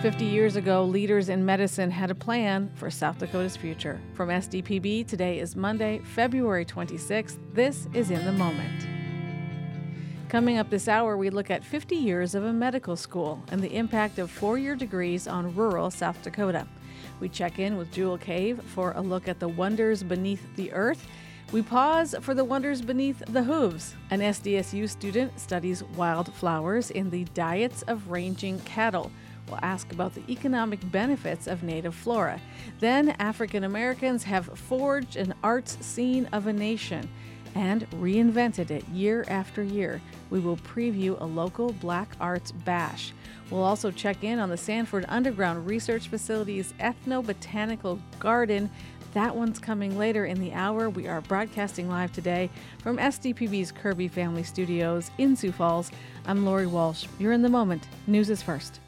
50 years ago, leaders in medicine had a plan for South Dakota's future. From SDPB, today is Monday, February 26th. This is In the Moment. Coming up this hour, we look at 50 years of a medical school and the impact of four year degrees on rural South Dakota. We check in with Jewel Cave for a look at the wonders beneath the earth. We pause for the wonders beneath the hooves. An SDSU student studies wildflowers in the diets of ranging cattle. We'll ask about the economic benefits of native flora. Then, African Americans have forged an arts scene of a nation and reinvented it year after year. We will preview a local Black Arts Bash. We'll also check in on the Sanford Underground Research Facility's Ethnobotanical Garden. That one's coming later in the hour. We are broadcasting live today from SDPB's Kirby Family Studios in Sioux Falls. I'm Lori Walsh. You're in the moment. News is first.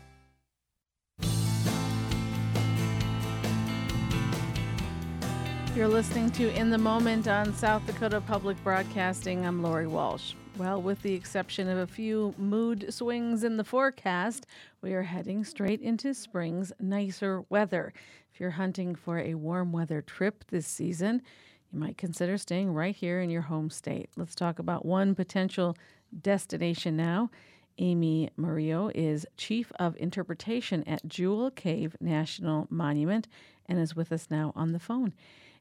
You're listening to In the Moment on South Dakota Public Broadcasting. I'm Lori Walsh. Well, with the exception of a few mood swings in the forecast, we are heading straight into spring's nicer weather. If you're hunting for a warm weather trip this season, you might consider staying right here in your home state. Let's talk about one potential destination now. Amy Murillo is Chief of Interpretation at Jewel Cave National Monument and is with us now on the phone.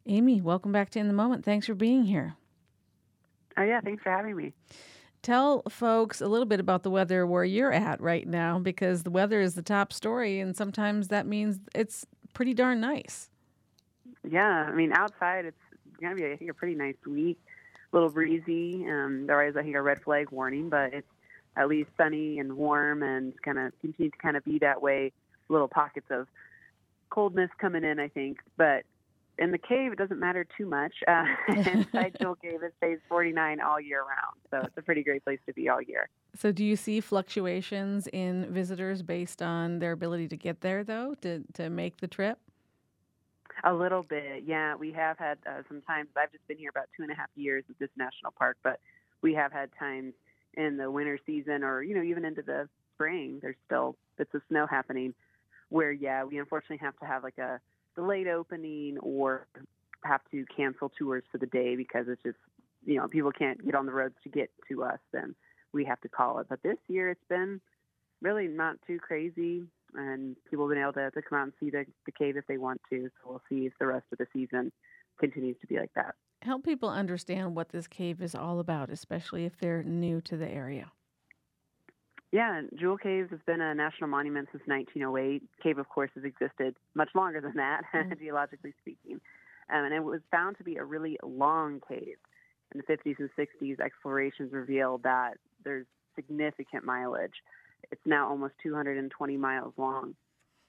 Amy, welcome back to In the Moment. Thanks for being here. Oh, yeah, thanks for having me. Tell folks a little bit about the weather where you're at right now because the weather is the top story, and sometimes that means it's pretty darn nice. Yeah, I mean, outside it's going to be, I think, a pretty nice week. A little breezy. Um, there is, I think, a red flag warning, but it's at least sunny and warm and kind of continue to kind of be that way. Little pockets of coldness coming in, I think, but in the cave, it doesn't matter too much. Uh, inside Jewel Cave, it stays 49 all year round. So it's a pretty great place to be all year. So, do you see fluctuations in visitors based on their ability to get there, though, to, to make the trip? A little bit, yeah. We have had uh, some times, I've just been here about two and a half years at this national park, but we have had times in the winter season or, you know, even into the spring, there's still bits of snow happening where, yeah, we unfortunately have to have like a delayed opening or have to cancel tours for the day because it's just you know people can't get on the roads to get to us then we have to call it. But this year it's been really not too crazy and people have been able to, to come out and see the, the cave if they want to. So we'll see if the rest of the season continues to be like that help people understand what this cave is all about especially if they're new to the area yeah, Jewel Caves has been a national monument since 1908. Cave, of course, has existed much longer than that, mm-hmm. geologically speaking. Um, and it was found to be a really long cave. In the 50s and 60s, explorations revealed that there's significant mileage. It's now almost 220 miles long.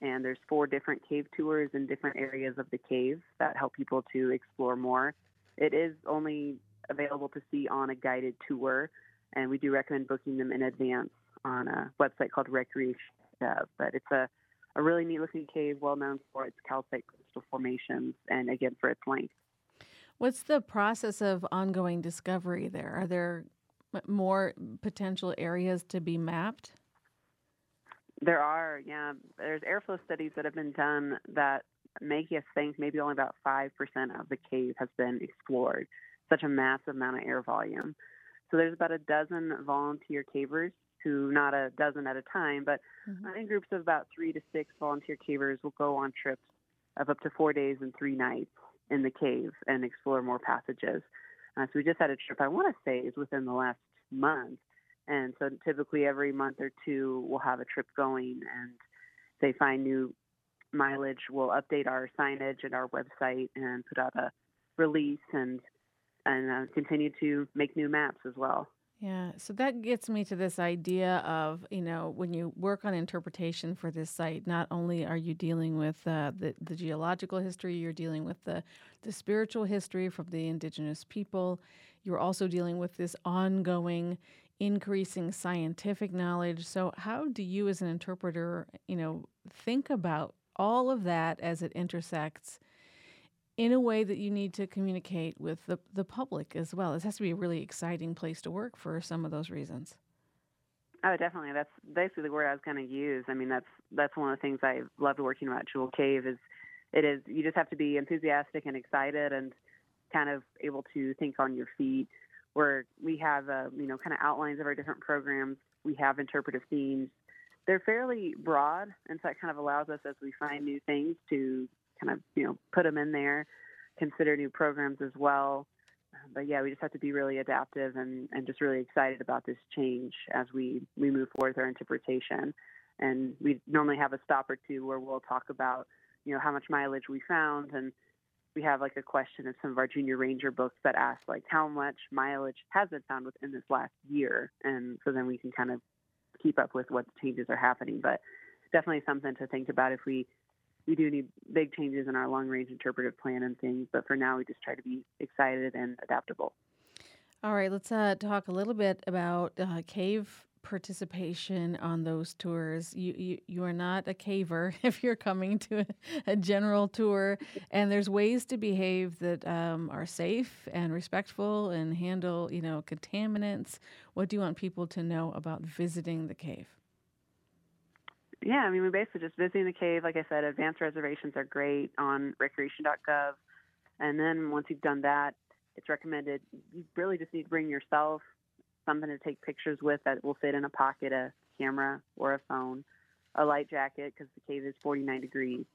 And there's four different cave tours in different areas of the cave that help people to explore more. It is only available to see on a guided tour, and we do recommend booking them in advance on a website called Recreation. Uh, but it's a, a really neat looking cave, well known for its calcite crystal formations and again for its length. What's the process of ongoing discovery there? Are there more potential areas to be mapped? There are, yeah. There's airflow studies that have been done that make us think maybe only about 5% of the cave has been explored. Such a massive amount of air volume. So there's about a dozen volunteer cavers who, not a dozen at a time, but mm-hmm. in groups of about three to six volunteer cavers will go on trips of up to four days and three nights in the cave and explore more passages. Uh, so we just had a trip, I want to say, is within the last month. And so typically every month or two, we'll have a trip going and they find new mileage. We'll update our signage and our website and put out a release and and uh, continue to make new maps as well. Yeah, so that gets me to this idea of, you know, when you work on interpretation for this site, not only are you dealing with uh, the, the geological history, you're dealing with the, the spiritual history from the indigenous people, you're also dealing with this ongoing increasing scientific knowledge. So, how do you, as an interpreter, you know, think about all of that as it intersects in a way that you need to communicate with the, the public as well. This has to be a really exciting place to work for some of those reasons. Oh, definitely. That's basically the word I was going to use. I mean, that's that's one of the things I loved working about Jewel Cave is it is you just have to be enthusiastic and excited and kind of able to think on your feet. Where we have, uh, you know, kind of outlines of our different programs. We have interpretive themes. They're fairly broad, and so that kind of allows us as we find new things to kind of, you know, put them in there, consider new programs as well but yeah, we just have to be really adaptive and, and just really excited about this change as we, we move forward with our interpretation. And we normally have a stop or two where we'll talk about, you know, how much mileage we found. And we have like a question in some of our junior ranger books that ask like how much mileage has been found within this last year. And so then we can kind of keep up with what changes are happening. But definitely something to think about if we we do need big changes in our long range interpretive plan and things, but for now we just try to be excited and adaptable. All right, let's uh, talk a little bit about uh, cave participation on those tours. You, you you are not a caver if you're coming to a, a general tour, and there's ways to behave that um, are safe and respectful and handle you know contaminants. What do you want people to know about visiting the cave? Yeah, I mean, we basically just visiting the cave. Like I said, advanced reservations are great on recreation.gov. And then once you've done that, it's recommended you really just need to bring yourself something to take pictures with that will fit in a pocket, a camera or a phone, a light jacket because the cave is 49 degrees,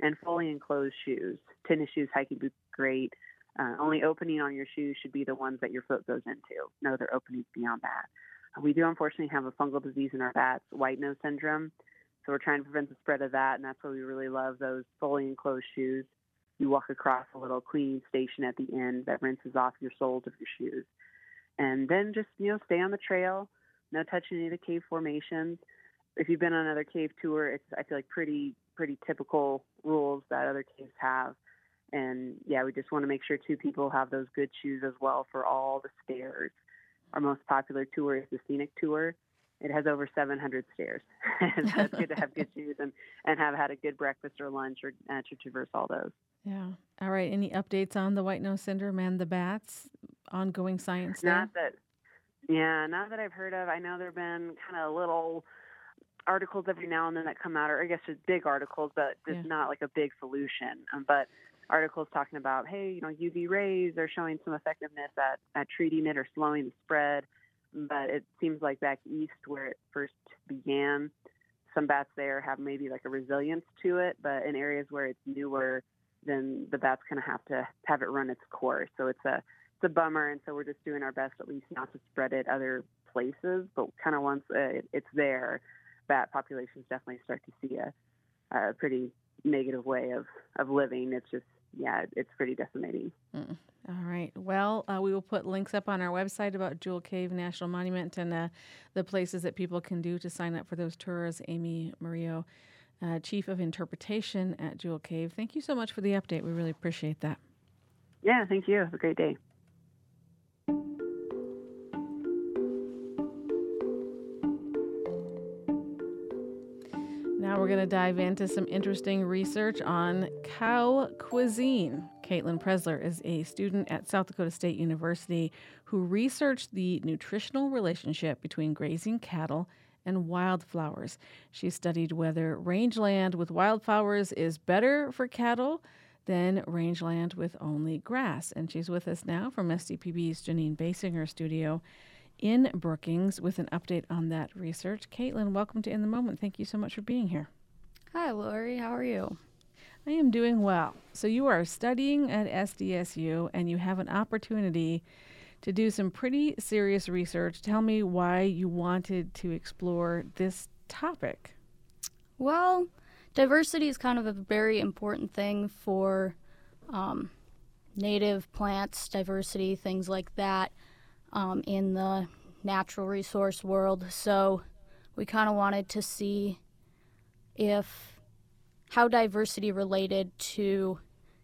and fully enclosed shoes. Tennis shoes, hiking boots, great. Uh, only opening on your shoes should be the ones that your foot goes into. No other openings beyond that. We do unfortunately have a fungal disease in our bats, white nose syndrome. So we're trying to prevent the spread of that, and that's why we really love those fully enclosed shoes. You walk across a little cleaning station at the end that rinses off your soles of your shoes. And then just, you know, stay on the trail, no touching any of the cave formations. If you've been on another cave tour, it's I feel like pretty pretty typical rules that other caves have. And yeah, we just want to make sure two people have those good shoes as well for all the stairs. Our most popular tour is the scenic tour it has over 700 stairs. so it's good to have good shoes and, and have had a good breakfast or lunch or uh, to traverse all those. Yeah. All right. Any updates on the white nose syndrome and the bats? Ongoing science there? Not that, yeah, not that I've heard of. I know there have been kind of little articles every now and then that come out, or I guess just big articles, but just yeah. not like a big solution. Um, but articles talking about, hey, you know, UV rays are showing some effectiveness at, at treating it or slowing the spread but it seems like back east where it first began, some bats there have maybe like a resilience to it, but in areas where it's newer, then the bats kind of have to have it run its course. So it's a it's a bummer, and so we're just doing our best at least not to spread it other places, but kind of once uh, it's there, bat populations definitely start to see a, a pretty negative way of of living. It's just yeah, it's pretty decimating. Mm. All right. Well, uh, we will put links up on our website about Jewel Cave National Monument and uh, the places that people can do to sign up for those tours. Amy Murillo, uh, Chief of Interpretation at Jewel Cave. Thank you so much for the update. We really appreciate that. Yeah, thank you. Have a great day. Now we're going to dive into some interesting research on cow cuisine. Caitlin Presler is a student at South Dakota State University who researched the nutritional relationship between grazing cattle and wildflowers. She studied whether rangeland with wildflowers is better for cattle than rangeland with only grass. And she's with us now from SDPB's Janine Basinger studio in Brookings with an update on that research. Caitlin, welcome to In the Moment. Thank you so much for being here. Hi, Lori. How are you? I am doing well. So, you are studying at SDSU and you have an opportunity to do some pretty serious research. Tell me why you wanted to explore this topic. Well, diversity is kind of a very important thing for um, native plants, diversity, things like that um, in the natural resource world. So we kind of wanted to see if how diversity related to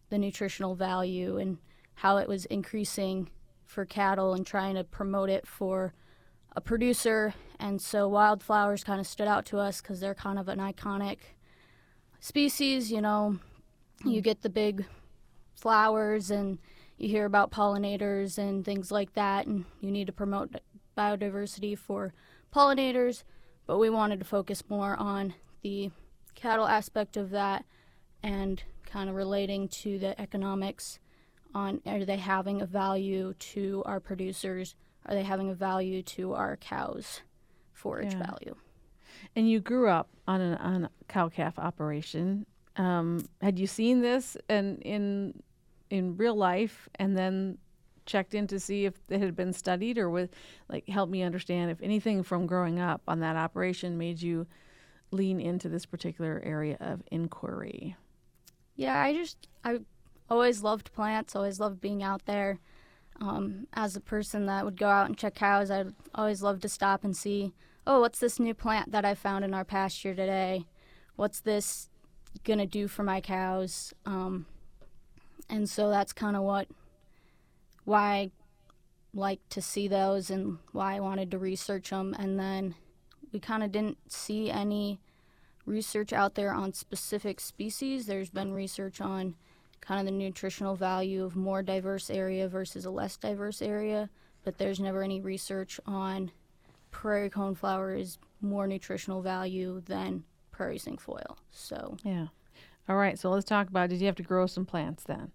the nutritional value and how it was increasing for cattle and trying to promote it for a producer. And so wildflowers kind of stood out to us because they're kind of an iconic species. You know, you get the big flowers and you hear about pollinators and things like that, and you need to promote biodiversity for pollinators. but we wanted to focus more on the cattle aspect of that and kind of relating to the economics on are they having a value to our producers? Are they having a value to our cows' forage yeah. value? And you grew up on an on a cow calf operation. Um, had you seen this and in in real life, and then checked in to see if it had been studied, or with like help me understand if anything from growing up on that operation made you lean into this particular area of inquiry? Yeah, I just I always loved plants, always loved being out there. Um, as a person that would go out and check cows, I'd always love to stop and see, oh, what's this new plant that I found in our pasture today? What's this gonna do for my cows? Um, and so that's kind of what why I like to see those and why I wanted to research them. And then we kind of didn't see any research out there on specific species. There's been research on kind of the nutritional value of more diverse area versus a less diverse area, but there's never any research on prairie coneflower is more nutritional value than prairie cinquefoil. So yeah. All right, so let's talk about. Did you have to grow some plants then?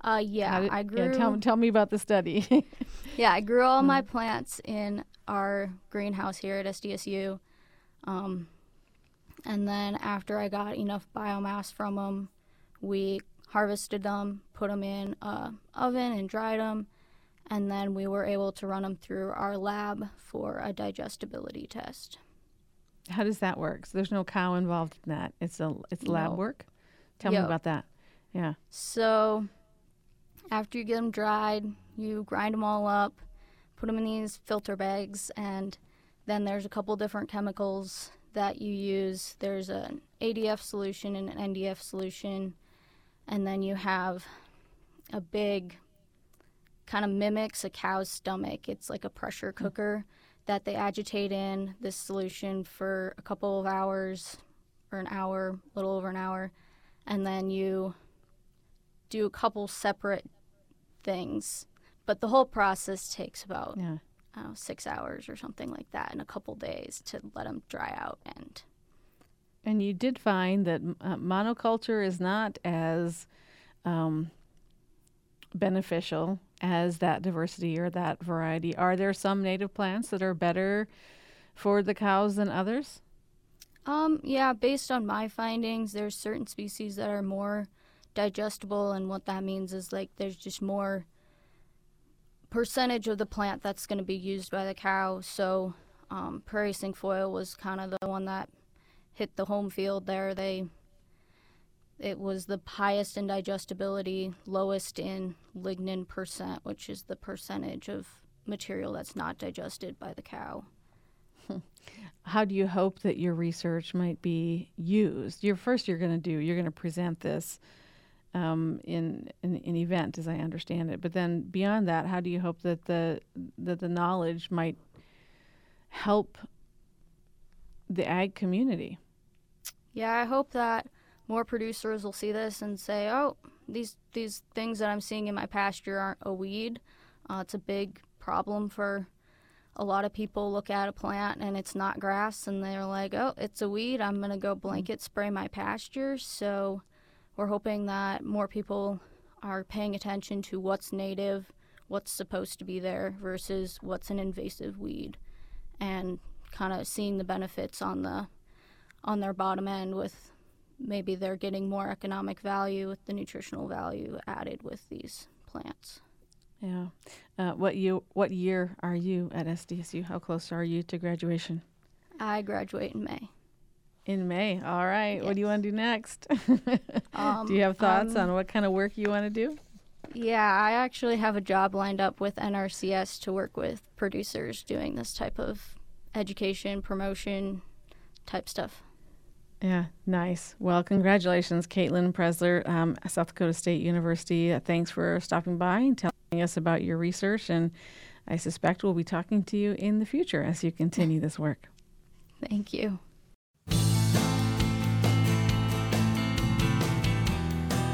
Uh, yeah, did, I grew. Yeah, tell, tell me about the study. yeah, I grew all my mm. plants in our greenhouse here at SDSU. Um, and then after I got enough biomass from them, we harvested them, put them in a oven and dried them, and then we were able to run them through our lab for a digestibility test. How does that work? So there's no cow involved in that. It's a it's lab work. Tell yep. me about that. Yeah. So after you get them dried, you grind them all up, put them in these filter bags, and then there's a couple different chemicals that you use. There's an ADF solution and an NDF solution and then you have a big kind of mimics a cow's stomach. It's like a pressure hmm. cooker that they agitate in this solution for a couple of hours or an hour, a little over an hour, and then you do a couple separate things. But the whole process takes about yeah. know, six hours or something like that in a couple days to let them dry out and and you did find that uh, monoculture is not as um, beneficial as that diversity or that variety. Are there some native plants that are better for the cows than others? Um, yeah, based on my findings, there's certain species that are more digestible, and what that means is like there's just more percentage of the plant that's going to be used by the cow. So, um, prairie cinquefoil was kind of the one that hit the home field there. They it was the highest in digestibility, lowest in lignin percent, which is the percentage of material that's not digested by the cow. How do you hope that your research might be used? Your first, you're going to do, you're going to present this um, in, in an event, as I understand it. But then beyond that, how do you hope that the that the knowledge might help the ag community? Yeah, I hope that more producers will see this and say, "Oh, these these things that I'm seeing in my pasture aren't a weed. Uh, it's a big problem for a lot of people. Look at a plant and it's not grass, and they're like, "Oh, it's a weed. I'm gonna go blanket spray my pasture." So, we're hoping that more people are paying attention to what's native, what's supposed to be there, versus what's an invasive weed, and kind of seeing the benefits on the on their bottom end with maybe they're getting more economic value with the nutritional value added with these plants. Yeah. Uh, what you what year are you at SDSU? How close are you to graduation? I graduate in May. In May. All right. Yes. What do you want to do next? um, do you have thoughts um, on what kind of work you want to do? Yeah, I actually have a job lined up with NRCS to work with producers doing this type of education, promotion type stuff. Yeah, nice. Well, congratulations, Caitlin Presler, um, South Dakota State University. Uh, thanks for stopping by and telling us about your research. And I suspect we'll be talking to you in the future as you continue this work. Thank you.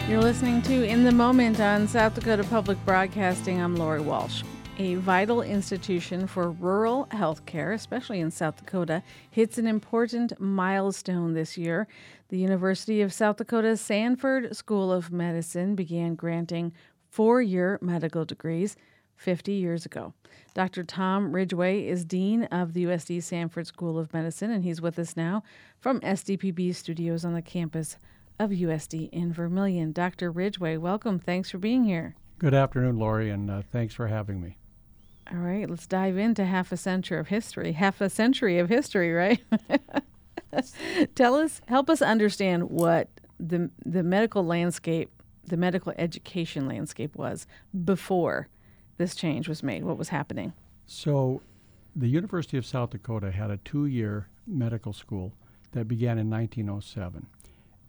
You're listening to In the Moment on South Dakota Public Broadcasting. I'm Lori Walsh. A vital institution for rural health care, especially in South Dakota, hits an important milestone this year. The University of South Dakota's Sanford School of Medicine began granting four year medical degrees 50 years ago. Dr. Tim Ridgway is Dean of the USD Sanford School of Medicine, and he's with us now from SDPB studios on the campus of USD in Vermillion. Dr. Ridgway, welcome. Thanks for being here. Good afternoon, Lori, and uh, thanks for having me. All right, let's dive into half a century of history. Half a century of history, right? Tell us, help us understand what the the medical landscape, the medical education landscape was before this change was made. What was happening? So, the University of South Dakota had a two-year medical school that began in 1907,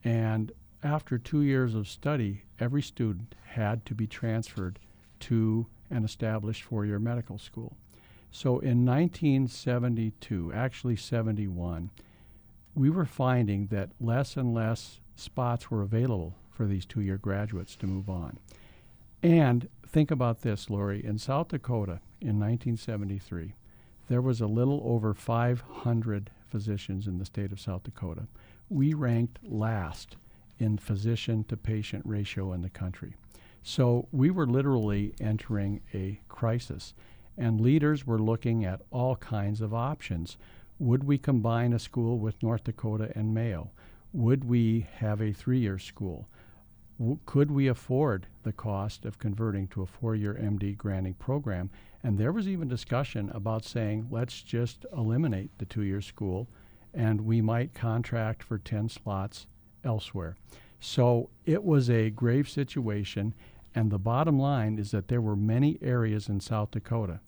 and after two years of study, every student had to be transferred to an established four year medical school. So in 1972, actually 71, we were finding that less and less spots were available for these two year graduates to move on. And think about this, Lori. In South Dakota in 1973, there was a little over 500 physicians in the state of South Dakota. We ranked last in physician to patient ratio in the country. So we were literally entering a crisis, and leaders were looking at all kinds of options. Would we combine a school with North Dakota and Mayo? Would we have a three year school? W- could we afford the cost of converting to a four year MD granting program? And there was even discussion about saying, let's just eliminate the two year school and we might contract for 10 slots elsewhere. So it was a grave situation. And the bottom line is that there were many areas in South Dakota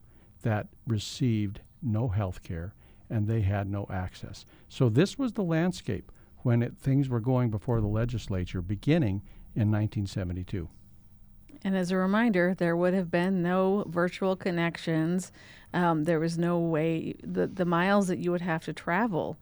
that received no health care and they had no access. So this was the landscape when it, things were going before the legislature beginning in 1972. And as a reminder, there would have been no virtual connections. Um, there was no way, the, the miles that you would have to travel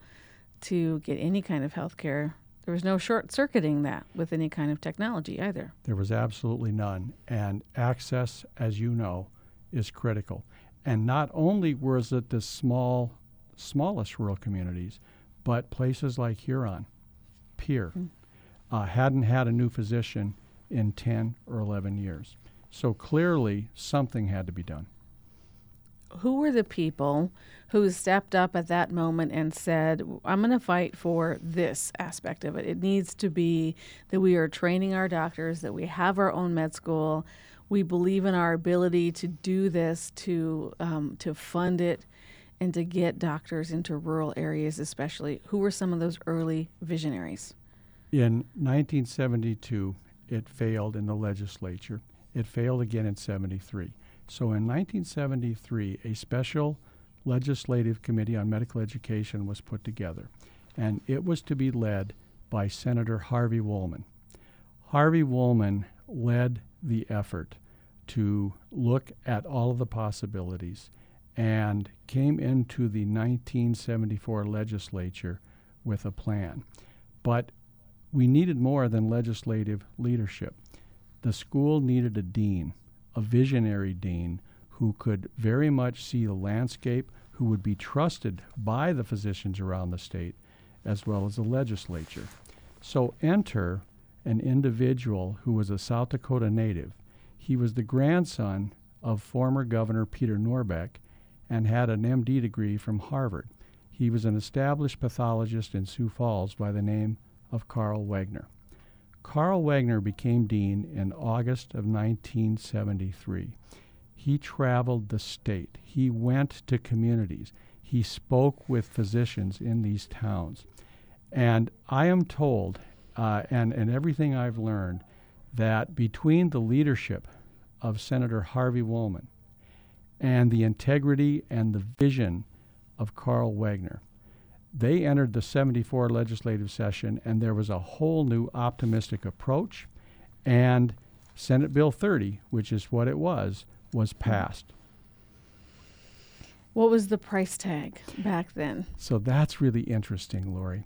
to get any kind of health care there was no short circuiting that with any kind of technology either. There was absolutely none. And access, as you know, is critical. And not only was it the small, smallest rural communities, but places like Huron, Pierre, mm. uh, hadn't had a new physician in 10 or 11 years. So clearly, something had to be done who were the people who stepped up at that moment and said, I'm going to fight for this aspect of it? It needs to be that we are training our doctors, that we have our own med school. We believe in our ability to do this, to um, to fund it, and to get doctors into rural areas, especially. Who were some of those early visionaries? In 1972, it failed in the legislature. It failed again in 73. So in 1973, a special legislative committee on medical education was put together, and it was to be led by Senator Harvey Wollman. Harvey Wollman led the effort to look at all of the possibilities and came into the 1974 legislature with a plan. But we needed more than legislative leadership. The school needed a dean a visionary dean who could very much see the landscape, who would be trusted by the physicians around the state as well as the legislature. So enter an individual who was a South Dakota native. He was the grandson of former Governor Peter Norbeck and had an MD degree from Harvard. He was an established pathologist in Sioux Falls by the name of Karl Wegner. Karl Wegner became dean in August of 1973. He traveled the state. He went to communities. He spoke with physicians in these towns. And I am told, uh, and, and everything I've learned, that between the leadership of Senator Harvey Wollman and the integrity and the vision of Karl Wegner, they entered the 74 legislative session, and there was a whole new optimistic approach. And Senate Bill 30, which is what it was, was passed. What was the price tag back then? So that's really interesting, Lori.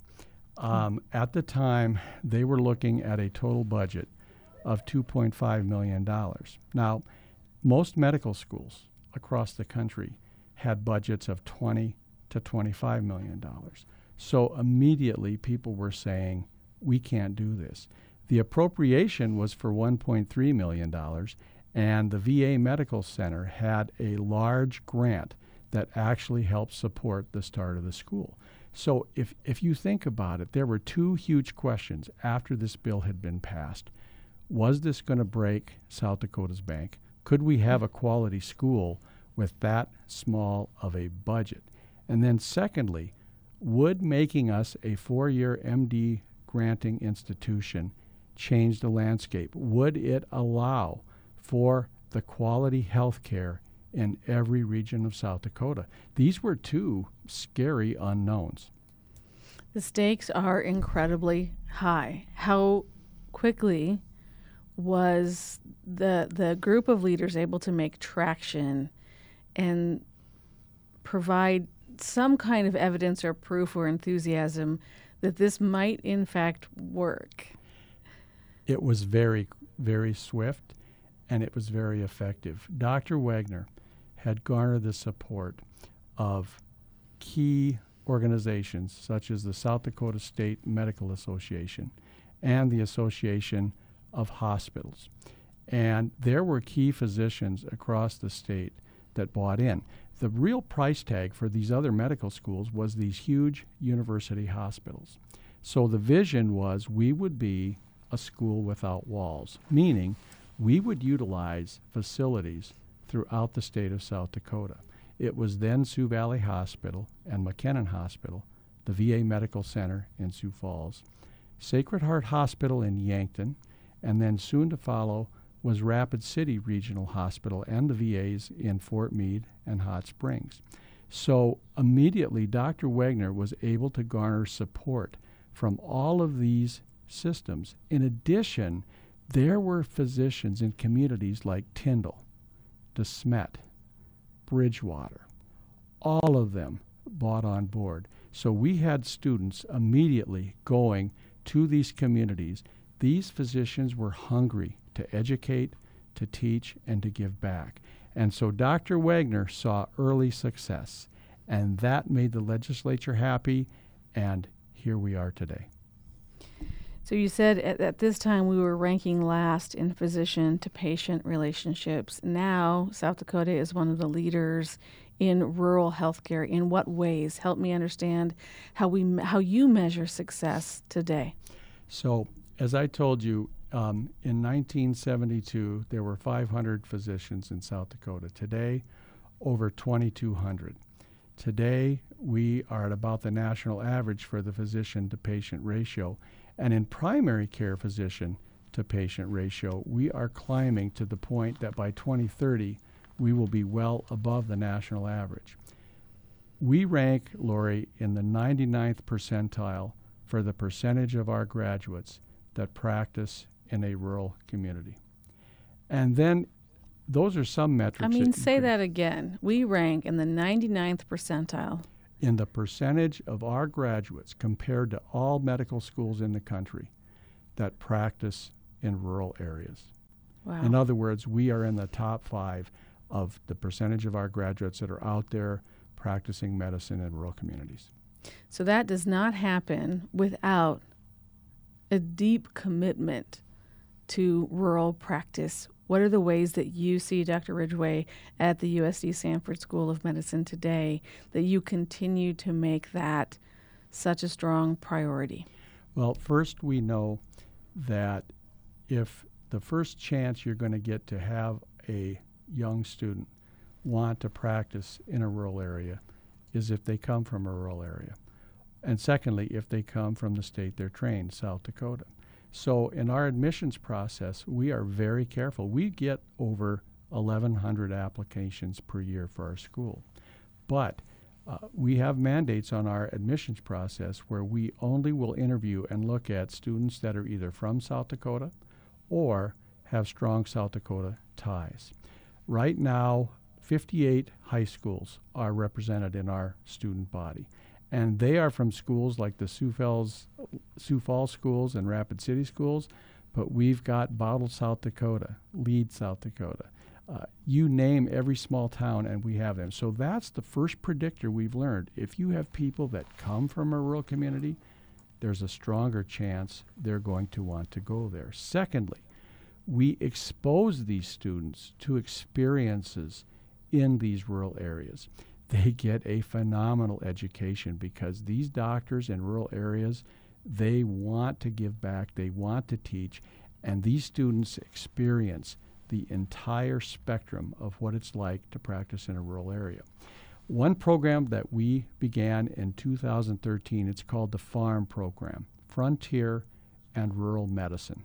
Um, at the time, they were looking at a total budget of $2.5 million. Now, most medical schools across the country had budgets of 20 to 25 million dollars. So immediately people were saying, we can't do this. The appropriation was for 1.3 million dollars and the VA Medical Center had a large grant that actually helped support the start of the school. So if, if you think about it, there were two huge questions after this bill had been passed. Was this going to break South Dakota's bank? Could we have a quality school with that small of a budget? And then, secondly, would making us a four year MD granting institution change the landscape? Would it allow for the quality health care in every region of South Dakota. These were two scary unknowns. The stakes are incredibly high. How quickly was the the group of leaders able to make traction and provide some kind of evidence or proof or enthusiasm that this might in fact work? It was very very swift and it was very effective. Dr. Wegner had garnered the support of key organizations such as the South Dakota State Medical Association and the Association of Hospitals. And there were key physicians across the state that bought in. The real price tag for these other medical schools was these huge university hospitals. So the vision was we would be a school without walls, meaning we would utilize facilities throughout the state of South Dakota. It was then Sioux Valley Hospital and McKennan Hospital, the VA Medical Center in Sioux Falls, Sacred Heart Hospital in Yankton, and then soon to follow was Rapid City Regional Hospital and the VAs in Fort Meade and Hot Springs. So immediately, Dr. Wegner was able to garner support from all of these systems. In addition, there were physicians in communities like Tyndall, DeSmet, Bridgewater. All of them bought on board. So we had students immediately going to these communities. These physicians were hungry to educate, to teach, and to give back. And so Dr. Wegner saw early success, and that made the legislature happy, and here we are today. So you said at, at, this time we were ranking last in physician to patient relationships. Now South Dakota is one of the leaders in rural healthcare. In what ways? Help me understand how we how you measure success today. So as I told you, um, in 1972 there were 500 physicians in South Dakota. Today, over 2,200. Today we are at about the national average for the physician to patient ratio and in primary care physician to patient ratio, we are climbing to the point that by 2030, we will be well above the national average. We rank, Lori, in the 99th percentile for the percentage of our graduates that practice in a rural community. And then those are some metrics. I mean, that say that again. We rank in the 99th percentile in the percentage of our graduates compared to all medical schools in the country that practice in rural areas. Wow. In other words, we are in the top five of the percentage of our graduates that are out there practicing medicine in rural communities. So that does not happen without a deep commitment to rural practice what are the ways that you see, Dr. Ridgway, at the USD Sanford School of Medicine today that you continue to make that such a strong priority? Well, first, we know that if the first chance you're going to get to have a young student want to practice in a rural area is if they come from a rural area. And secondly, if they come from the state they're trained, South Dakota. So in our admissions process, we are very careful. We get over 1,100 applications per year for our school. But uh, we have mandates on our admissions process where we only will interview and look at students that are either from South Dakota or have strong South Dakota ties. Right now, 58 high schools are represented in our student body and they are from schools like the Sioux Falls, Sioux Falls schools and Rapid City schools, but we've got Bowdle, South Dakota, Lead, South Dakota, Uh, you name every small town, and we have them. So that's the first predictor we've learned. If you have people that come from a rural community, there's a stronger chance they're going to want to go there. Secondly, we expose these students to experiences in these rural areas. They get a phenomenal education because these doctors in rural areas, they want to give back, they want to teach, and these students experience the entire spectrum of what it's like to practice in a rural area. One program that we began in 2013, it's called the FARM program, Frontier and Rural Medicine.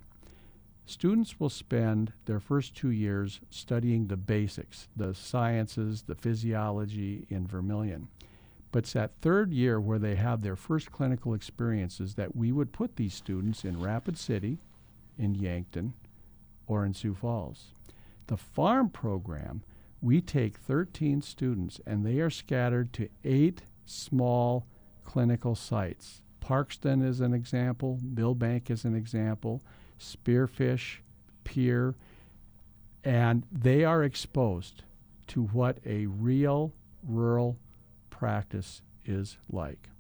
Students will spend their first two years studying the basics, the sciences, the physiology in Vermillion. But it's that third year where they have their first clinical experiences that we would put these students in Rapid City, in Yankton, or in Sioux Falls. The farm program, we take 13 students and they are scattered to eight small clinical sites. Parkston is an example, Milbank is an example, Spearfish, Pierre, and they are exposed to what a real rural practice is like.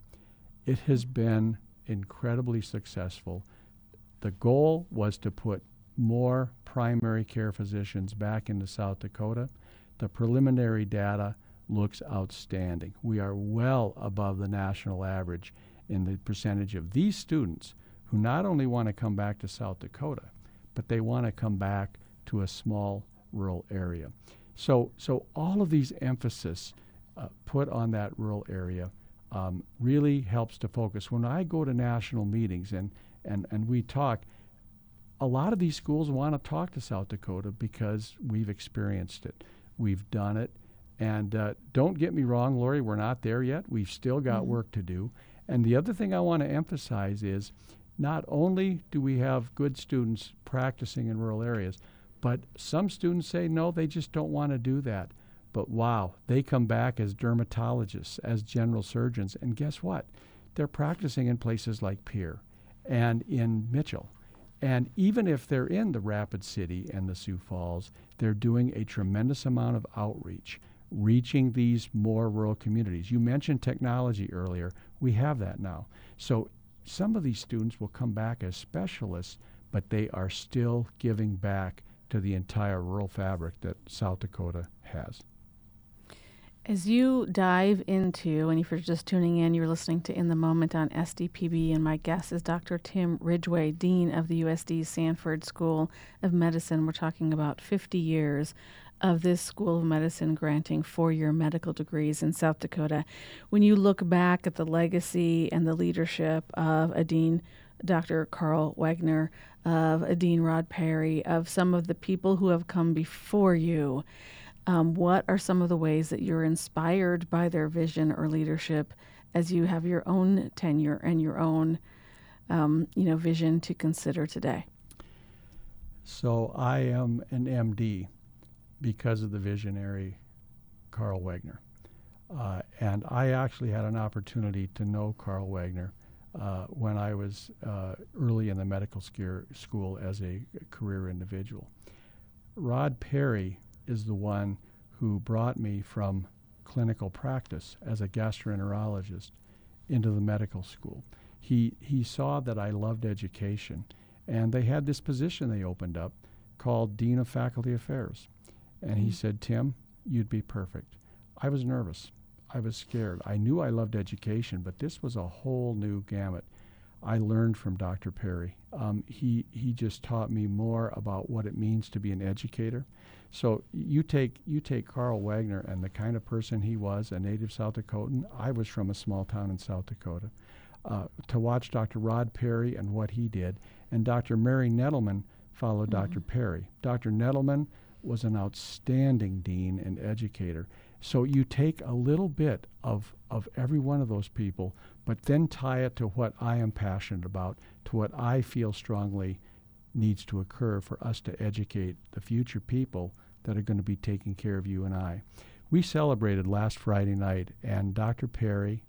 It has been incredibly successful. The goal was to put more primary care physicians back into South Dakota. The preliminary data looks outstanding. We are well above the national average in the percentage of these students who not only want to come back to South Dakota, but they want to come back to a small rural area. So, so all of these emphasis uh, put on that rural area um, really helps to focus. When I go to national meetings and, and, and we talk, a lot of these schools want to talk to South Dakota because we've experienced it. We've done it. And uh, don't get me wrong, Lori, we're not there yet. We've still got mm-hmm. work to do. And the other thing I want to emphasize is not only do we have good students practicing in rural areas, but some students say no, they just don't want to do that. But wow, they come back as dermatologists, as general surgeons, and guess what? They're practicing in places like Pierre and in Mitchell and even if they're in the Rapid City and the Sioux Falls, they're doing a tremendous amount of outreach, reaching these more rural communities. You mentioned technology earlier. We have that now. So some of these students will come back as specialists, but they are still giving back to the entire rural fabric that South Dakota has. As you dive into, and if you're just tuning in, you're listening to In the Moment on SDPB, and my guest is Dr. Tim Ridgway, Dean of the USD Sanford School of Medicine. We're talking about 50 years of this School of Medicine granting four year medical degrees in South Dakota. When you look back at the legacy and the leadership of a Dean, Dr. Karl Wegner, of a Dean Rod Parry, of some of the people who have come before you, um, what are some of the ways that you're inspired by their vision or leadership as you have your own tenure and your own, um, you know, vision to consider today? So I am an MD because of the visionary Karl Wegner. Uh, and I actually had an opportunity to know Karl Wegner uh, when I was uh, early in the medical school as a career individual. Rod Parry is the one who brought me from clinical practice as a gastroenterologist into the medical school. He, he saw that I loved education, and they had this position they opened up called Dean of Faculty Affairs. And he said, Tim, you'd be perfect. I was nervous. I was scared. I knew I loved education, but this was a whole new gamut. I learned from Dr. Parry. Um, he, he just taught me more about what it means to be an educator. So you take you take Karl Wegner and the kind of person he was, a native South Dakotan. I was from a small town in South Dakota. Uh, to watch Dr. Rod Parry and what he did, and Dr. Mary Nettleman followed mm-hmm. Dr. Parry. Dr. Nettleman was an outstanding dean and educator. So you take a little bit of, of every one of those people, but then tie it to what I am passionate about, to what I feel strongly needs to occur for us to educate the future people that are going to be taking care of you and I. We celebrated last Friday night, and Dr. Parry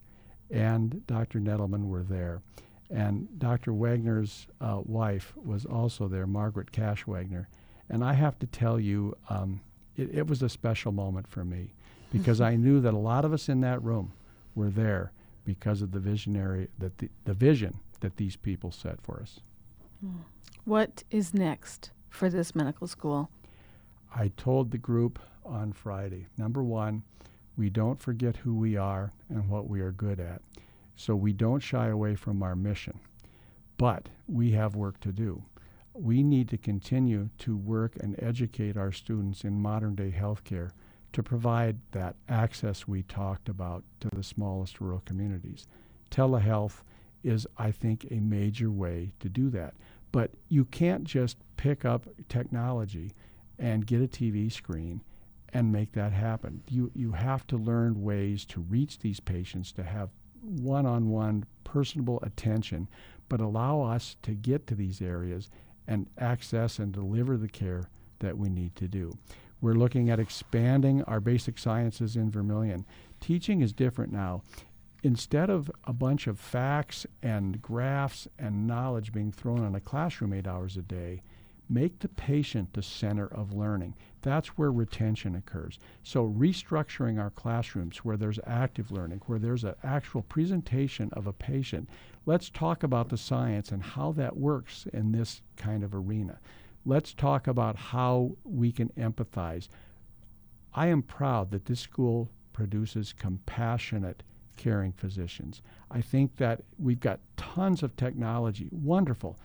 and Dr. Nettleman were there. And Dr. Wegner's uh, wife was also there, Margaret Cash Wegner. And I have to tell you, um, it, it was a special moment for me because I knew that a lot of us in that room were there because of the visionary that the, the vision that these people set for us. What is next for this medical school? I told the group on Friday number one, we don't forget who we are and what we are good at. So we don't shy away from our mission. But we have work to do. We need to continue to work and educate our students in modern day healthcare to provide that access we talked about to the smallest rural communities. Telehealth is, I think, a major way to do that. But you can't just pick up technology and get a TV screen and make that happen. You, you have to learn ways to reach these patients, to have one on one personable attention, but allow us to get to these areas and access and deliver the care that we need to do. We're looking at expanding our basic sciences in Vermillion. Teaching is different now. Instead of a bunch of facts and graphs and knowledge being thrown on a classroom eight hours a day, make the patient the center of learning. That's where retention occurs. So, restructuring our classrooms where there's active learning, where there's an actual presentation of a patient. Let's talk about the science and how that works in this kind of arena. Let's talk about how we can empathize. I am proud that this school produces compassionate, caring physicians. I think that we've got tons of technology, wonderful,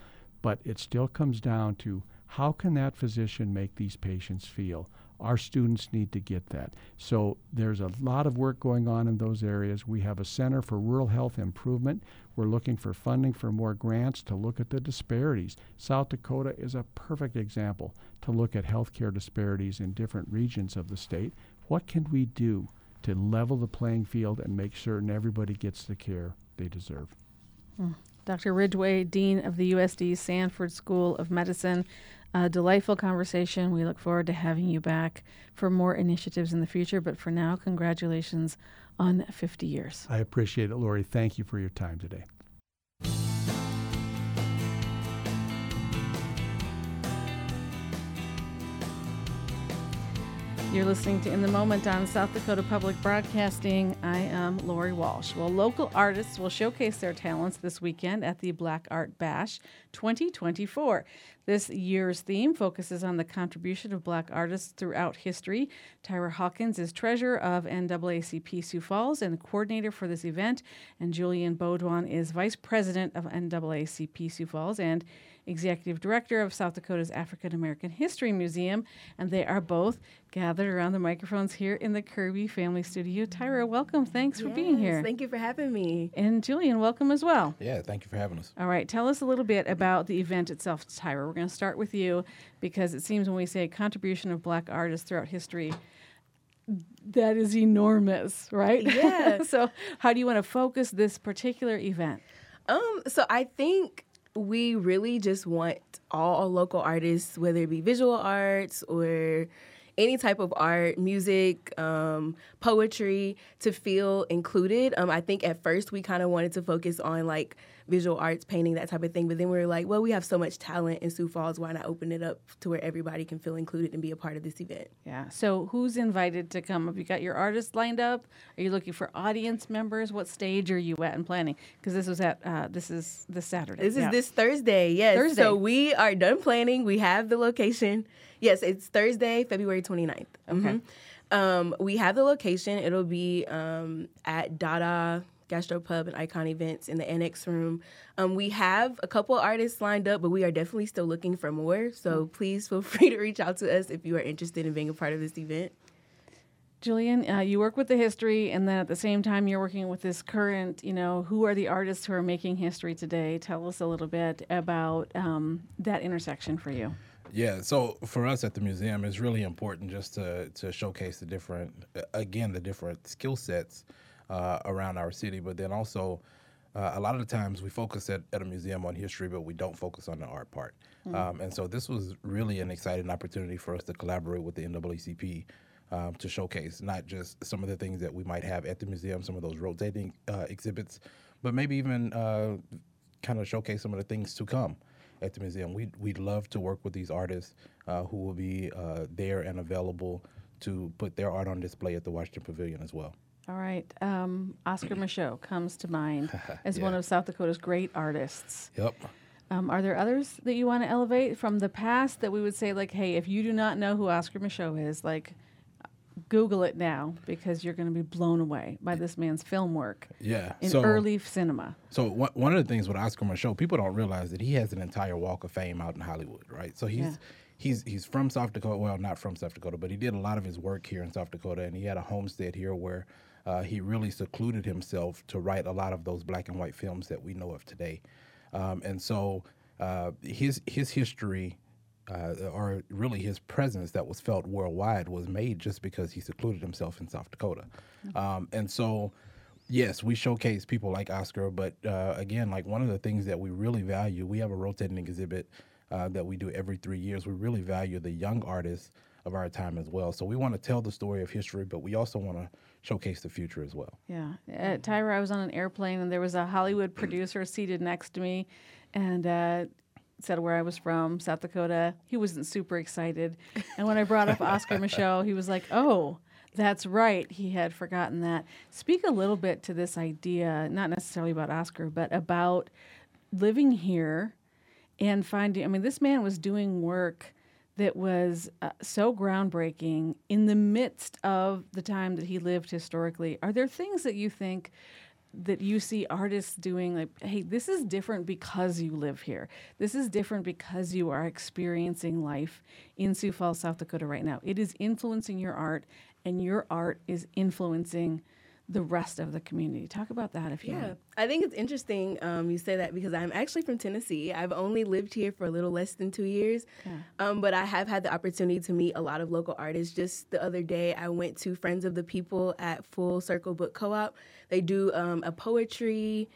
but it still comes down to how can that physician make these patients feel? Our students need to get that. So there's a lot of work going on in those areas. We have a Center for Rural Health Improvement. We're looking for funding for more grants to look at the disparities. South Dakota is a perfect example to look at healthcare disparities in different regions of the state. What can we do to level the playing field and make certain everybody gets the care they deserve? Hmm. Dr. Ridgway, Dean of the USD Sanford School of Medicine. A delightful conversation. We look forward to having you back for more initiatives in the future. But for now, congratulations on 50 years. I appreciate it, Lori. Thank you for your time today. You're listening to In the Moment on South Dakota Public Broadcasting. I am Lori Walsh. Well, local artists will showcase their talents this weekend at the Black Art Bash 2024. This year's theme focuses on the contribution of black artists throughout history. Tyra Hawkins is treasurer of NAACP Sioux Falls and coordinator for this event, and Julian Beaudion is vice president of NAACP Sioux Falls and executive director of South Dakota's African American History Museum, and they are both gathered around the microphones here in the Kirby Family Studio. Tyra, welcome. Thanks yes, for being here. Thank you for having me. And Julian, welcome as well. Yeah, thank you for having us. All right, tell us a little bit about the event itself, Tyra. We're going to start with you because it seems when we say contribution of black artists throughout history, that is enormous, right? Yeah. so, how do you want to focus this particular event? Um, so I think we really just want all local artists, whether it be visual arts or any type of art, music, um, poetry, to feel included. Um, I think at first we kind of wanted to focus on like visual arts, painting, that type of thing. But then we were like, well, we have so much talent in Sioux Falls. Why not open it up to where everybody can feel included and be a part of this event? Yeah. So who's invited to come? Have you got your artists lined up? Are you looking for audience members? What stage are you at in planning? Because this was at uh, this is this Saturday. This yeah. is this Thursday. Yes. Thursday. So we are done planning. We have the location. Yes, it's Thursday, February 29th. Okay. Mm-hmm. Um, we have the location. It'll be um, at Dada Gastropub and Icon Events in the annex room. Um, we have a couple artists lined up, but we are definitely still looking for more. So mm. please feel free to reach out to us if you are interested in being a part of this event. Julian, uh, you work with the history, and then at the same time, you're working with this current. You know, who are the artists who are making history today? Tell us a little bit about um, that intersection for you. Yeah, so for us at the museum, it's really important just to to showcase the different, again, the different skill sets uh, around our city. But then also, uh, a lot of the times we focus at, at a museum on history, but we don't focus on the art part. Mm-hmm. Um, and so this was really an exciting opportunity for us to collaborate with the NAACP um, to showcase not just some of the things that we might have at the museum, some of those rotating uh, exhibits, but maybe even uh, kind of showcase some of the things to come at the museum. We'd, we'd love to work with these artists uh, who will be uh, there and available to put their art on display at the Washington Pavilion as well. All right. Um, Oscar Micheaux comes to mind as Yeah. one of South Dakota's great artists. Yep. Um, are there others that you want to elevate from the past that we would say, like, hey, if you do not know who Oscar Micheaux is, like, Google it now because you're going to be blown away by this man's film work Yeah. in so, early cinema. So one one of the things with Oscar Micheaux, people don't realize that he has an entire walk of fame out in Hollywood, right? So he's Yeah. he's he's from South Dakota. Well, not from South Dakota, but he did a lot of his work here in South Dakota, and he had a homestead here where uh, he really secluded himself to write a lot of those black and white films that we know of today. Um, and so uh, his his history. Uh, or really his presence that was felt worldwide was made just because he secluded himself in South Dakota. Um, and so yes, we showcase people like Oscar, but uh, again, like one of the things that we really value, we have a rotating exhibit uh, that we do every three years. We really value the young artists of our time as well. So we want to tell the story of history, but we also want to showcase the future as well. Yeah. At Tyra, I was on an airplane and there was a Hollywood producer seated next to me and uh, said where I was from, South Dakota. He wasn't super excited. And when I brought up Oscar Micheaux, he was like, oh, that's right. He had forgotten that. Speak a little bit to this idea, not necessarily about Oscar, but about living here and finding. I mean, this man was doing work that was uh, so groundbreaking in the midst of the time that he lived historically. Are there things that you think that you see artists doing like hey this is different because you live here this is different because you are experiencing life in sioux falls south dakota right now it is influencing your art and your art is influencing the rest of the community talk about that if you Yeah, want I think it's interesting um, you say that because I'm actually from Tennessee. I've only lived here for a little less than two years, um, but I have had the opportunity to meet a lot of local artists. Just the other day, I went to Friends of the People at Full Circle Book Co-op. They do um, a poetry.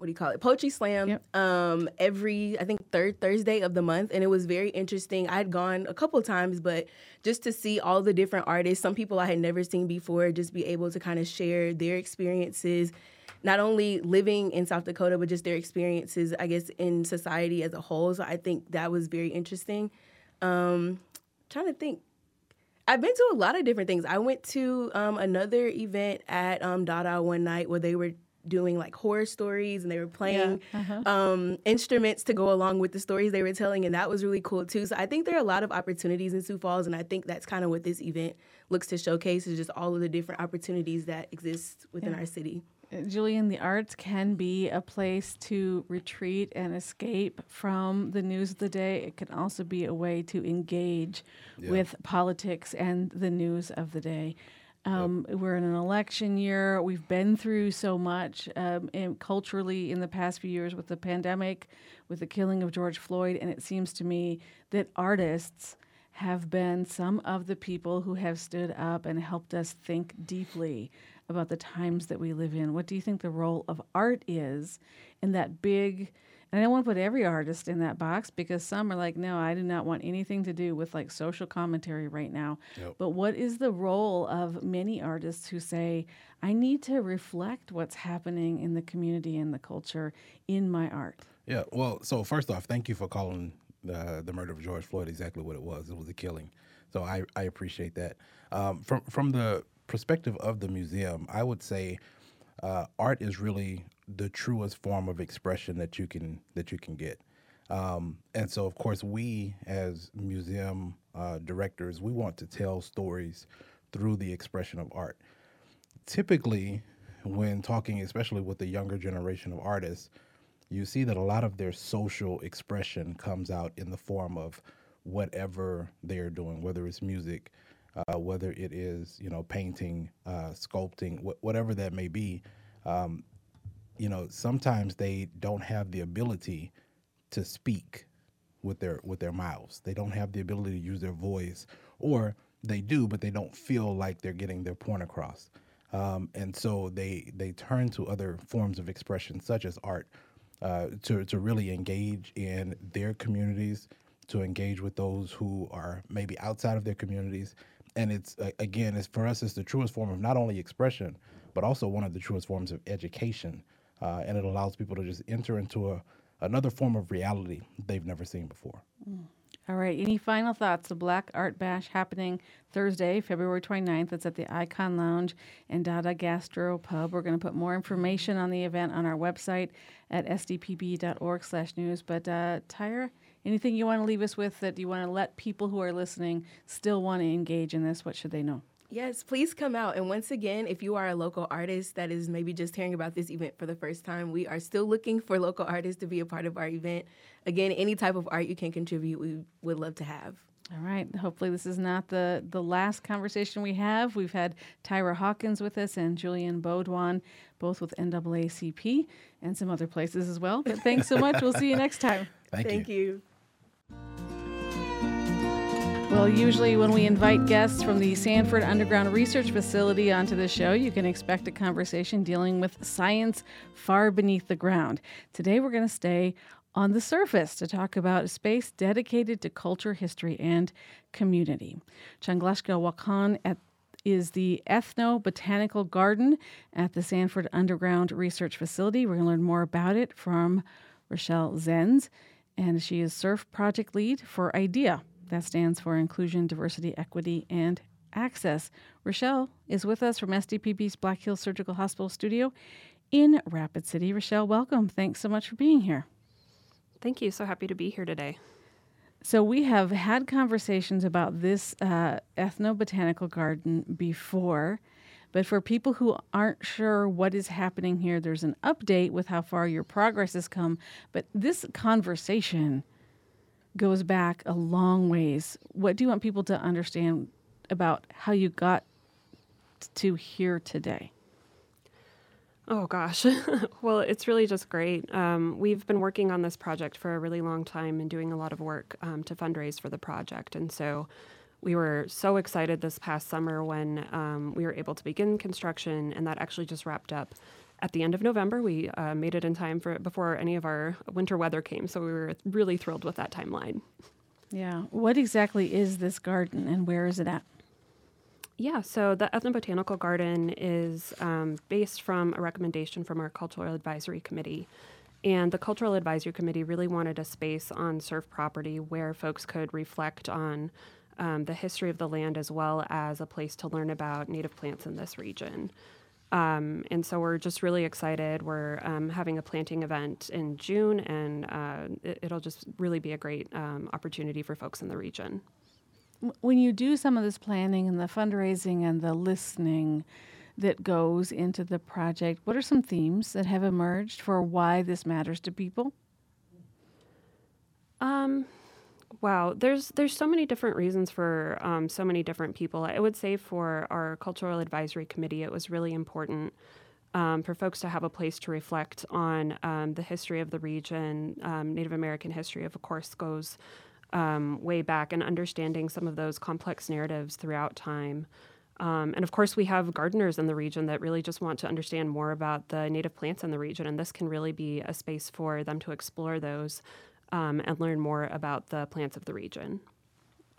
What do you call it? Poetry slam. Yep. Um, every I think third Thursday of the month, and it was very interesting. I'd gone a couple times, but just to see all the different artists, some people I had never seen before, just be able to kind of share their experiences not only living in South Dakota, but just their experiences, I guess, in society as a whole. So I think that was very interesting. Um, trying to think. I've been to a lot of different things. I went to um, another event at um, Dada one night where they were doing like horror stories and they were playing um, instruments to go along with the stories they were telling, and that was really cool too. So I think there are a lot of opportunities in Sioux Falls, and I think that's kind of what this event looks to showcase is just all of the different opportunities that exist within our city. Uh, Julian, the arts can be a place to retreat and escape from the news of the day. It can also be a way to engage with politics and the news of the day. Um, We're in an election year. We've been through so much um, and culturally in the past few years with the pandemic, with the killing of George Floyd, and it seems to me that artists have been some of the people who have stood up and helped us think deeply about the times that we live in. What do you think the role of art is in that big? And I don't want to put every artist in that box because some are like, no, I do not want anything to do with like social commentary right now. Yep. But what is the role of many artists who say, I need to reflect what's happening in the community and the culture in my art? Yeah. Well, so first off, thank you for calling uh, the murder of George Floyd exactly what it was. It was a killing. So I, I appreciate that. Um, from from the perspective of the museum, I would say uh, art is really the truest form of expression that you can that you can get. Um, and so, of course, we as museum uh, directors, we want to tell stories through the expression of art typically when talking especially with the younger generation of artists you see that a lot of their social expression comes out in the form of whatever they're doing whether it's music uh, whether it is you know painting uh, sculpting wh- whatever that may be um, you know sometimes they don't have the ability to speak with their with their mouths. They don't have the ability to use their voice, or they do, but they don't feel like they're getting their point across. Um, and so they they turn to other forms of expression, such as art, uh, to to really engage in their communities, to engage with those who are maybe outside of their communities. And it's uh, again, it's for us, it's the truest form of not only expression, but also one of the truest forms of education. Uh, and it allows people to just enter into a another form of reality they've never seen before. All right. Any final thoughts? The Black Art Bash happening Thursday, February 29th. It's at the Icon Lounge and Dada Gastro Pub. We're going to put more information on the event on our website at sdpb.org slash news. But uh, Tyra, anything you want to leave us with that you want to let people who are listening still want to engage in this? What should they know? Yes, please come out. And once again, if you are a local artist that is maybe just hearing about this event for the first time, we are still looking for local artists to be a part of our event. Again, any type of art you can contribute, we would love to have. All right. Hopefully, this is not the, the last conversation we have. We've had Tyra Hawkins with us and Julian Beaudion, both with NAACP and some other places as well. But thanks so much. we'll see you next time. Thank, Thank you. you. Well, usually when we invite guests from the Sanford Underground Research Facility onto the show, you can expect a conversation dealing with science far beneath the ground. Today, we're going to stay on the surface to talk about a space dedicated to culture, history, and community. Changlashka Wakan at is the Ethno Botanical Garden at the Sanford Underground Research Facility. We're going to learn more about it from Rochelle Zenz, and she is SURF project lead for IDEA. That stands for Inclusion, Diversity, Equity, and Access. Rochelle is with us from SDPB's Black Hills Surgical Hospital studio in Rapid City. Rochelle, welcome. Thanks so much for being here. Thank you. So happy to be here today. So, we have had conversations about this uh, ethno botanical garden before, but for people who aren't sure what is happening here, there's an update with how far your progress has come. But this conversation goes back a long ways. What do you want people to understand about how you got to here today? Oh gosh. well, it's really just great. Um, we've been working on this project for a really long time and doing a lot of work um, to fundraise for the project. And so we were so excited this past summer when um, we were able to begin construction, and that actually just wrapped up at the end of November. We uh, made it in time for before any of our winter weather came, so we were really thrilled with that timeline. Yeah. What exactly is this garden, and where is it at? Yeah, so the Ethnobotanical Garden is um, based from a recommendation from our Cultural Advisory Committee. And the Cultural Advisory Committee really wanted a space on SURF property where folks could reflect on um, the history of the land as well as a place to learn about native plants in this region. Um, and so we're just really excited. We're um, having a planting event in June, and uh, it, will just really be a great um, opportunity for folks in the region when you do some of this planning and the fundraising and the listening that goes into the project, what are some themes that have emerged for why this matters to people? Um, wow, there's there's so many different reasons for um, so many different people. I would say for our cultural advisory committee, it was really important. Um, for folks to have a place to reflect on um, the history of the region. Um, Native American history, of course, goes um, way back and understanding some of those complex narratives throughout time. Um, and of course, we have gardeners in the region that really just want to understand more about the native plants in the region, and this can really be a space for them to explore those um, and learn more about the plants of the region.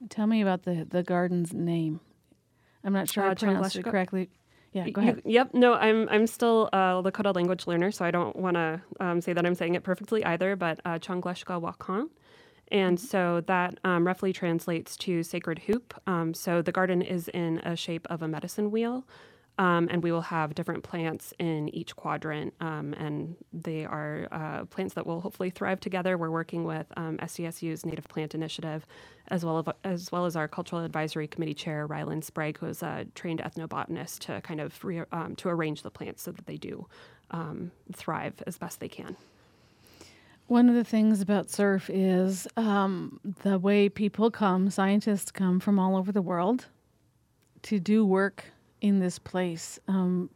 Tell me about the, the garden's name. I'm not sure uh, I pronounced it correctly. Yeah, go ahead. You, yep. No, I'm I'm still a Lakota language learner, so I don't want to um, say that I'm saying it perfectly either. But uh, Changleshka Wakan and so that um, roughly translates to sacred hoop. Um, so the garden is in a shape of a medicine wheel. Um, and we will have different plants in each quadrant, um, and they are uh, plants that will hopefully thrive together. We're working with um, SDSU's Native Plant Initiative, as well as, as well as our Cultural Advisory Committee Chair Rylan Sprague, who is a trained ethnobotanist, to kind of re- um, to arrange the plants so that they do um, thrive as best they can. One of the things about SURF is um, the way people come, scientists come from all over the world to do work in this place. Um,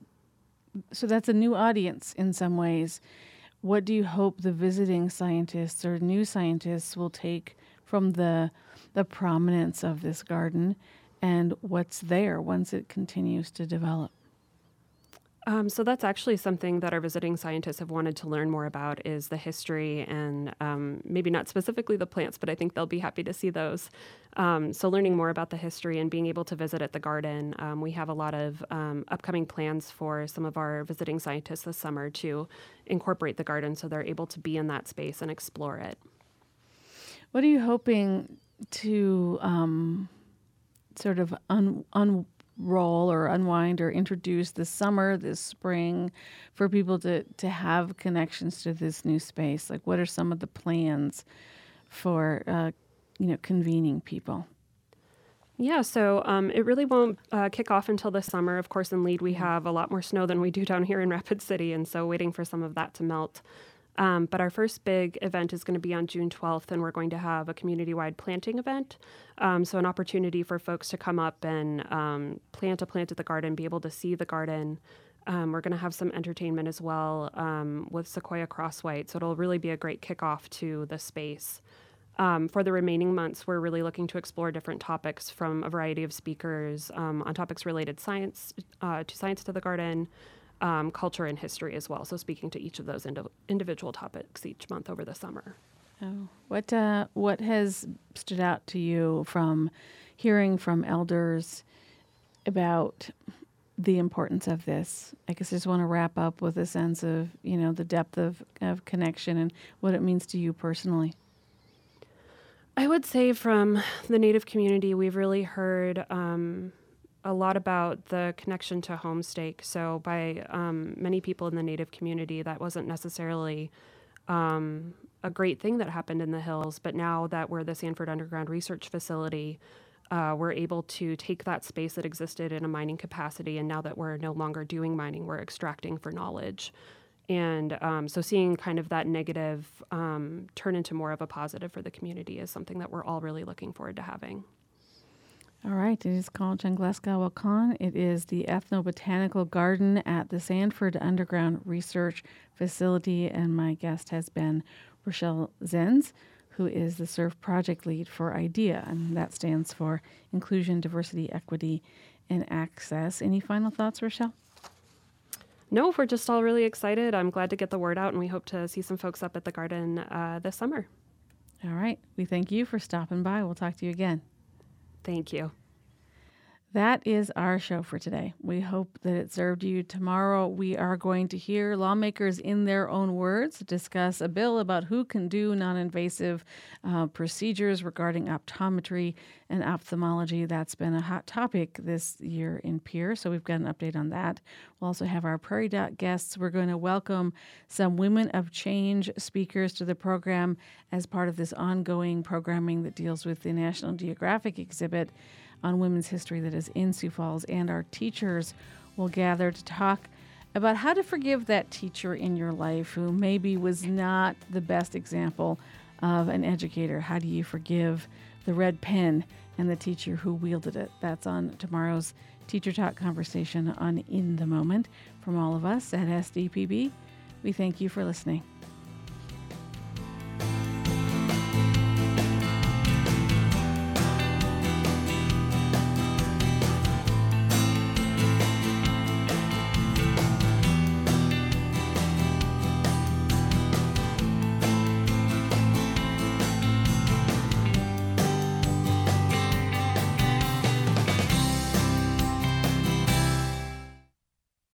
so that's a new audience in some ways. What do you hope the visiting scientists or new scientists will take from the the prominence of this garden and what's there once it continues to develop? Um, so that's actually something that our visiting scientists have wanted to learn more about is the history and um, maybe not specifically the plants, but I think they'll be happy to see those. Um, so learning more about the history and being able to visit at the garden, um, we have a lot of um, upcoming plans for some of our visiting scientists this summer to incorporate the garden so they're able to be in that space and explore it. What are you hoping to um, sort of un, unroll or unwind or introduce this summer, this spring, for people to to have connections to this new space? Like, what are some of the plans for uh, you know convening people? Yeah, so um, it really won't uh, kick off until the summer. Of course, in Lead, we have a lot more snow than we do down here in Rapid City, and so waiting for some of that to melt. Um, but our first big event is going to be on June 12th, and we're going to have a community wide planting event. Um, so, an opportunity for folks to come up and um, plant a plant at the garden, be able to see the garden. Um, we're going to have some entertainment as well um, with Sequoia Crosswhite. So, it'll really be a great kickoff to the space. Um, for the remaining months, we're really looking to explore different topics from a variety of speakers um, on topics related science uh, to science to the garden, um, culture and history as well. So speaking to each of those indi- individual topics each month over the summer. Oh, what uh, what has stood out to you from hearing from elders about the importance of this? I guess I just want to wrap up with a sense of you know the depth of, of connection and what it means to you personally. I would say from the Native community, we've really heard um, a lot about the connection to homestake. So, by um, many people in the Native community, that wasn't necessarily um, a great thing that happened in the hills. But now that we're the Sanford Underground Research Facility, uh, we're able to take that space that existed in a mining capacity, and now that we're no longer doing mining, we're extracting for knowledge. And um, so seeing kind of that negative um, turn into more of a positive for the community is something that we're all really looking forward to having. All right, it is called Changleska Wakan. It is the ethnobotanical garden at the Sanford Underground Research Facility, and my guest has been Rochelle Zenz, who is the SURF project lead for IDEA, and that stands for Inclusion, Diversity, Equity, and Access. Any final thoughts, Rochelle? No, we're just all really excited. I'm glad to get the word out, and we hope to see some folks up at the garden uh, this summer. All right. We thank you for stopping by. We'll talk to you again. Thank you. That is our show for today. We hope that it served you. Tomorrow, we are going to hear lawmakers in their own words discuss a bill about who can do non invasive uh, procedures regarding optometry and ophthalmology. That's been a hot topic this year in Pierre, so we've got an update on that. We'll also have our Prairie Doc guests. We're going to welcome some Women of Change speakers to the program as part of this ongoing programming that deals with the National Geographic exhibit on women's history that is in Sioux Falls, and our teachers will gather to talk about how to forgive that teacher in your life who maybe was not the best example of an educator. How do you forgive the red pen and the teacher who wielded it? That's on tomorrow's Teacher Talk conversation on In the Moment. From all of us at SDPB, we thank you for listening.